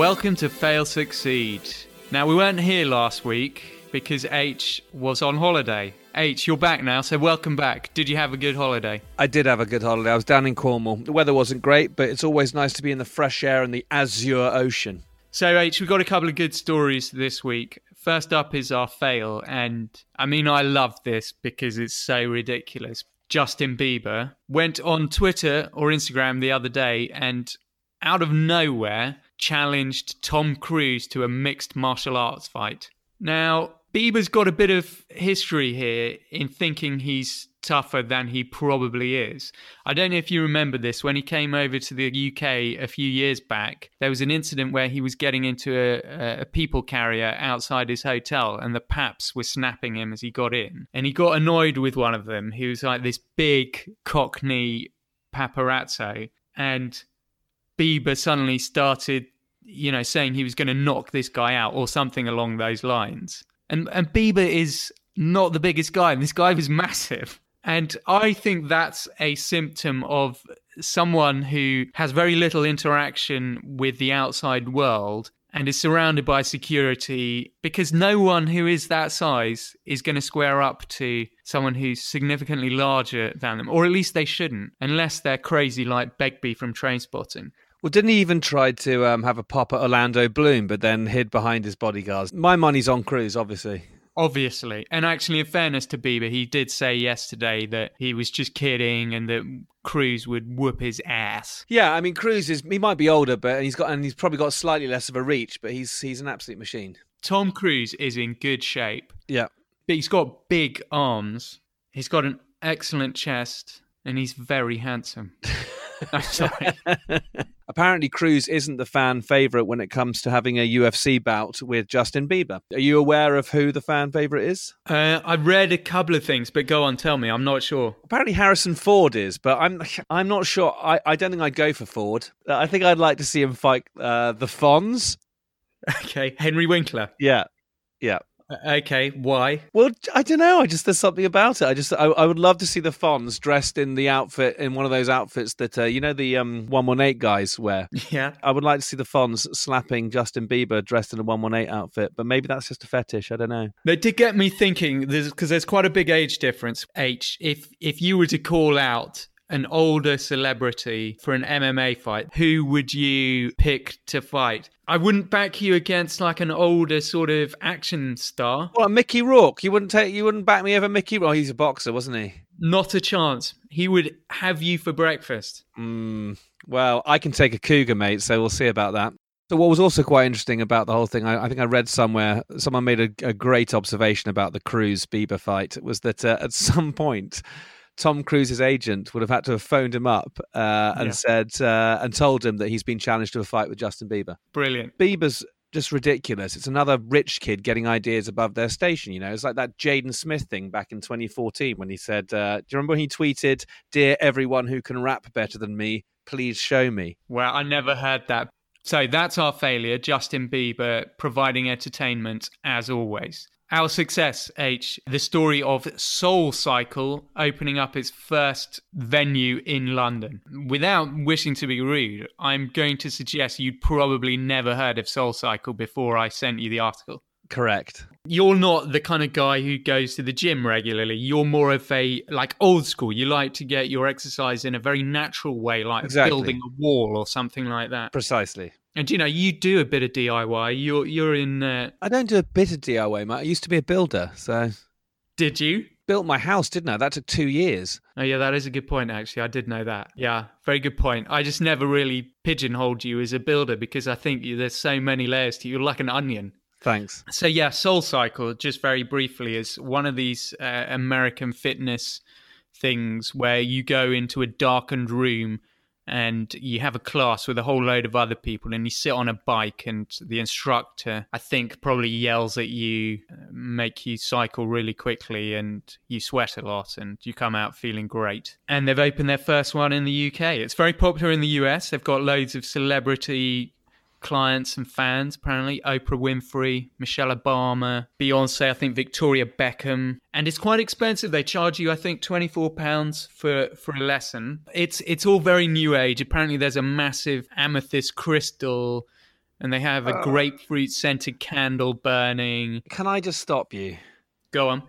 Welcome to Fail Succeed. Now, we weren't here last week because H was on holiday. H, you're back now, so welcome back. Did you have a good holiday? I did have a good holiday. I was down in Cornwall. The weather wasn't great, but it's always nice to be in the fresh air and the azure ocean. So, H, we've got a couple of good stories this week. First up is our fail, and I mean, I love this because it's so ridiculous. Justin Bieber went on Twitter or Instagram the other day and out of nowhere challenged Tom Cruise to a mixed martial arts fight. Now, Bieber's got a bit of history here in thinking he's tougher than he probably is. I don't know if you remember this when he came over to the UK a few years back. There was an incident where he was getting into a, a people carrier outside his hotel, and the paps were snapping him as he got in. And he got annoyed with one of them. He was like this big Cockney paparazzo, and Bieber suddenly started, you know, saying he was going to knock this guy out or something along those lines. And and Bieber is not the biggest guy, and this guy was massive. And I think that's a symptom of someone who has very little interaction with the outside world and is surrounded by security because no one who is that size is going to square up to someone who's significantly larger than them, or at least they shouldn't, unless they're crazy like Begbie from Trainspotting. Well, didn't he even try to um, have a pop at Orlando Bloom, but then hid behind his bodyguards? My money's on Cruise, obviously. Obviously. And actually, in fairness to Bieber, he did say yesterday that he was just kidding and that Cruise would whoop his ass. Yeah, I mean, Cruise is he might be older, but he's got and he's probably got slightly less of a reach, but he's he's an absolute machine. Tom Cruise is in good shape. Yeah, but he's got big arms. He's got an excellent chest, and he's very handsome. I'm sorry. Apparently, Cruise isn't the fan favorite when it comes to having a UFC bout with Justin Bieber. Are you aware of who the fan favorite is? Uh, I read a couple of things, but go on, tell me. I'm not sure. Apparently, Harrison Ford is, but I'm I'm not sure. I, I don't think I'd go for Ford. I think I'd like to see him fight uh, the Fonz. Okay, Henry Winkler. Yeah, yeah. Okay, why? Well, I don't know. I just there's something about it. I just I, I would love to see the Fonz dressed in the outfit in one of those outfits that uh, you know the um 118 guys wear. Yeah. I would like to see the Fonz slapping Justin Bieber dressed in a 118 outfit, but maybe that's just a fetish. I don't know. They did get me thinking because there's, there's quite a big age difference. H, if if you were to call out an older celebrity for an MMA fight, who would you pick to fight? I wouldn't back you against like an older sort of action star. Well, Mickey Rourke. You wouldn't take. You wouldn't back me over Mickey. Well, he's a boxer, wasn't he? Not a chance. He would have you for breakfast. Mm, well, I can take a cougar, mate. So we'll see about that. So what was also quite interesting about the whole thing, I, I think I read somewhere, someone made a, a, great observation about the Cruise Bieber fight, was that uh, at some point Tom Cruise's agent would have had to have phoned him up uh, and yeah. said uh, and told him that he's been challenged to a fight with Justin Bieber. Brilliant. Bieber's just ridiculous. It's another rich kid getting ideas above their station. You know, it's like that Jaden Smith thing back in 2014 when he said, uh, "Do you remember when he tweeted, "Dear everyone who can rap better than me, please show me." Well, I never heard that. So that's our failure. Justin Bieber providing entertainment as always. Our success, H, the story of SoulCycle opening up its first venue in London. Without wishing to be rude, I'm going to suggest you'd probably never heard of SoulCycle before I sent you the article. Correct. You're not the kind of guy who goes to the gym regularly. You're more of a like old school. You like to get your exercise in a very natural way, like exactly. building a wall or something like that. Precisely. And you know, you do a bit of DIY. You're you're in. Uh... I don't do a bit of DIY, mate. I used to be a builder, so. Did you? Built my house, didn't I? That took two years. Oh yeah, that is a good point. Actually, I did know that. Yeah, very good point. I just never really pigeonholed you as a builder because I think there's so many layers to you. You're like an onion. Thanks. So yeah, SoulCycle, just very briefly, is one of these uh, American fitness things where you go into a darkened room and you have a class with a whole load of other people and you sit on a bike and the instructor i think probably yells at you uh, make you cycle really quickly and you sweat a lot and you come out feeling great. And they've opened their first one in the uk it's very popular in the us they've got loads of celebrity clients and fans, apparently. Oprah Winfrey, Michelle Obama, Beyonce, I think Victoria Beckham. And it's quite expensive. They charge you, I think, £24 for, for a lesson. It's, it's all very new age. Apparently, there's a massive amethyst crystal and they have a Oh. grapefruit scented candle burning. Can I just stop you? Go on.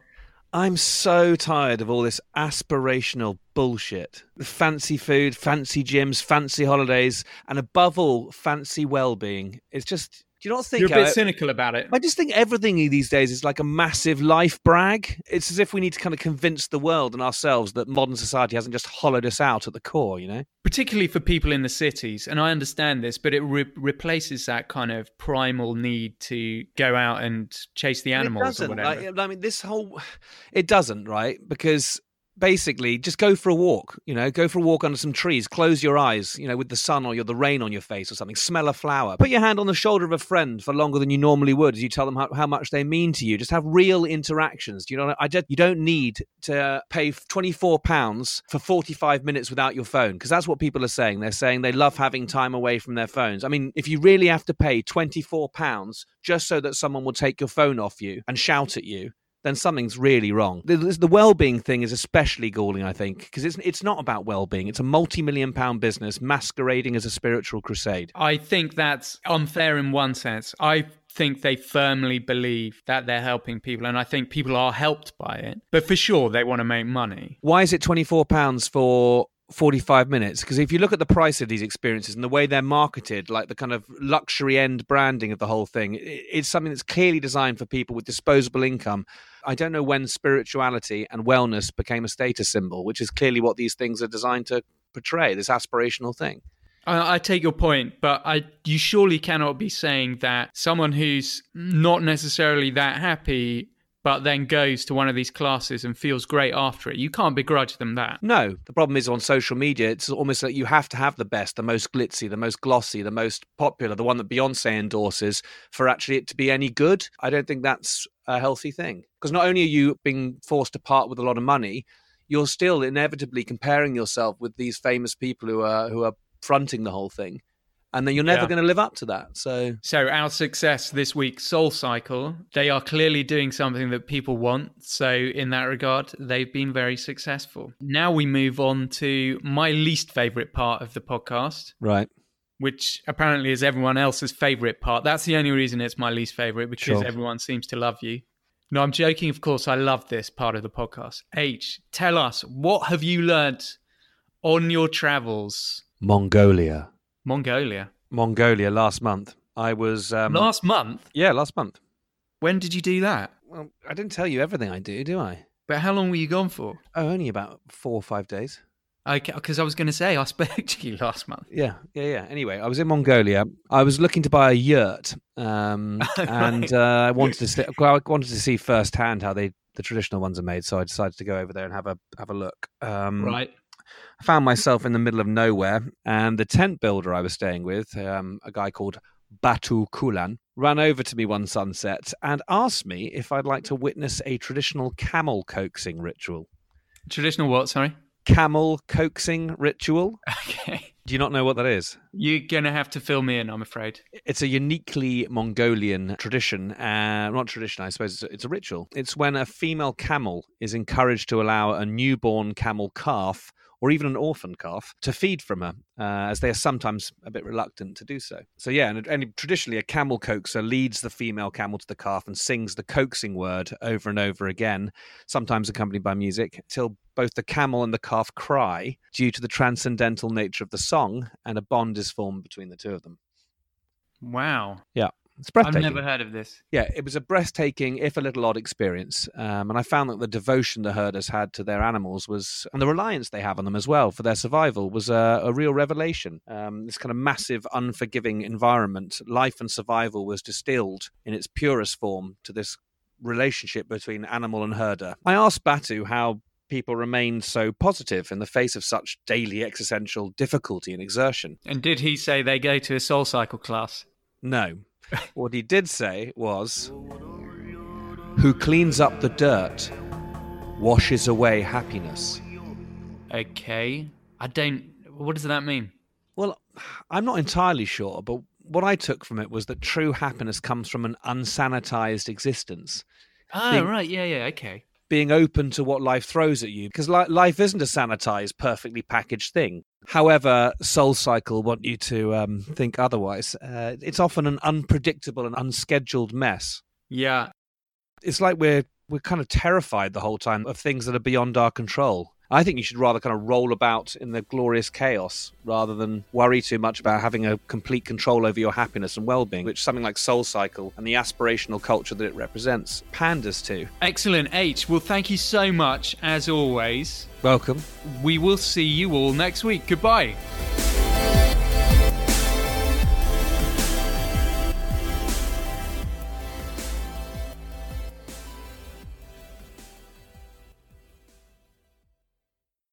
I'm so tired of all this aspirational bullshit. Fancy food, fancy gyms, fancy holidays, and above all, fancy well-being. It's just. Do you not think? You're a bit uh, cynical about it. I just think everything these days is like a massive life brag. It's as if we need to kind of convince the world and ourselves that modern society hasn't just hollowed us out at the core, you know? particularly for people in the cities. And I understand this, but it re- replaces that kind of primal need to go out and chase the animals or whatever. Like, I mean, this whole. It doesn't, right? Because basically just go for a walk you know go for a walk under some trees close your eyes you know with the sun or the rain on your face or something smell a flower. Put your hand on the shoulder of a friend for longer than you normally would as you tell them how, how much they mean to you. Just have real interactions. You know i just you don't need to pay 24 pounds for 45 minutes without your phone because that's what people are saying. They're saying they love having time away from their phones. I mean if you really have to pay 24 pounds just so that someone will take your phone off you and shout at you then something's really wrong. The, the well-being thing is especially galling, I think, because it's it's not about well-being. It's a multi-million pound business masquerading as a spiritual crusade. I think that's unfair in one sense. I think they firmly believe that they're helping people, and I think people are helped by it. But for sure, they want to make money. Why is it twenty four pounds for? 45 minutes because if you look at the price of these experiences and the way they're marketed like the kind of luxury end branding of the whole thing it's something that's clearly designed for people with disposable income. I don't know when spirituality and wellness became a status symbol which is clearly what these things are designed to portray this aspirational thing. I, I take your point, but I you surely cannot be saying that someone who's not necessarily that happy but then goes to one of these classes and feels great after it. You can't begrudge them that. No, the problem is on social media, it's almost like you have to have the best, the most glitzy, the most glossy, the most popular, the one that Beyonce endorses for actually it to be any good. I don't think that's a healthy thing. Because not only are you being forced to part with a lot of money, you're still inevitably comparing yourself with these famous people who are who are fronting the whole thing. And then you're never Yeah. going to live up to that. So So our success this week, SoulCycle, they are clearly doing something that people want. So in that regard, they've been very successful. Now we move on to my least favorite part of the podcast, right. which apparently is everyone else's favorite part. That's the only reason it's my least favorite because Sure. everyone seems to love you. No, I'm joking. Of course, I love this part of the podcast. H, tell us what have you learned on your travels? Mongolia. Mongolia. Mongolia last month. I was um, Last month. Yeah, last month. When did you do that? Well, I didn't tell you everything I do, do I? But how long were you gone for? Oh, only about four or five days. Okay, because I was going to say I spoke to you last month. Yeah, yeah, yeah. Anyway, I was in Mongolia. I was looking to buy a yurt, um, and uh, I wanted to see, I wanted to see firsthand how they the traditional ones are made. So I decided to go over there and have a have a look. Um, Right. I found myself in the middle of nowhere, and the tent builder I was staying with, um, a guy called Batu Kulan, ran over to me one sunset and asked me if I'd like to witness a traditional camel coaxing ritual. Traditional what? Sorry. Camel coaxing ritual? Okay. Do you not know what that is? You're going to have to fill me in, I'm afraid. It's a uniquely Mongolian tradition. Uh, not tradition, I suppose. It's a, it's a ritual. It's when a female camel is encouraged to allow a newborn camel calf or even an orphan calf to feed from her, uh, as they are sometimes a bit reluctant to do so. So, yeah, and, and traditionally, a camel coaxer leads the female camel to the calf and sings the coaxing word over and over again, sometimes accompanied by music, till both the camel and the calf cry due to the transcendental nature of the song, and a bond is formed between the two of them. Wow. It's I've never heard of this. Yeah, it was a breathtaking, if a little odd experience. Um, and I found that the devotion the herders had to their animals was, and the reliance they have on them as well for their survival, was a, a real revelation. Um, this kind of massive, unforgiving environment, life and survival was distilled in its purest form to this relationship between animal and herder. I asked Batu how people remained so positive in the face of such daily existential difficulty and exertion. And did he say they go to a SoulCycle class? No. What he did say was Who cleans up the dirt washes away happiness. Okay. I don't. What does that mean? Well, I'm not entirely sure, but what I took from it was that true happiness comes from an unsanitized existence. Oh, Being- right. Yeah, yeah. Okay. being open to what life throws at you because li- life isn't a sanitized, perfectly packaged thing. However, SoulCycle want you to um, think otherwise. Uh, it's often an unpredictable and unscheduled mess. Yeah. It's like we're we're kind of terrified the whole time of things that are beyond our control. I think you should rather kind of roll about in the glorious chaos rather than worry too much about having a complete control over your happiness and well being, which something like SoulCycle and the aspirational culture that it represents panders to. Excellent, H. Well, thank you so much, as always. Welcome. We will see you all next week. Goodbye.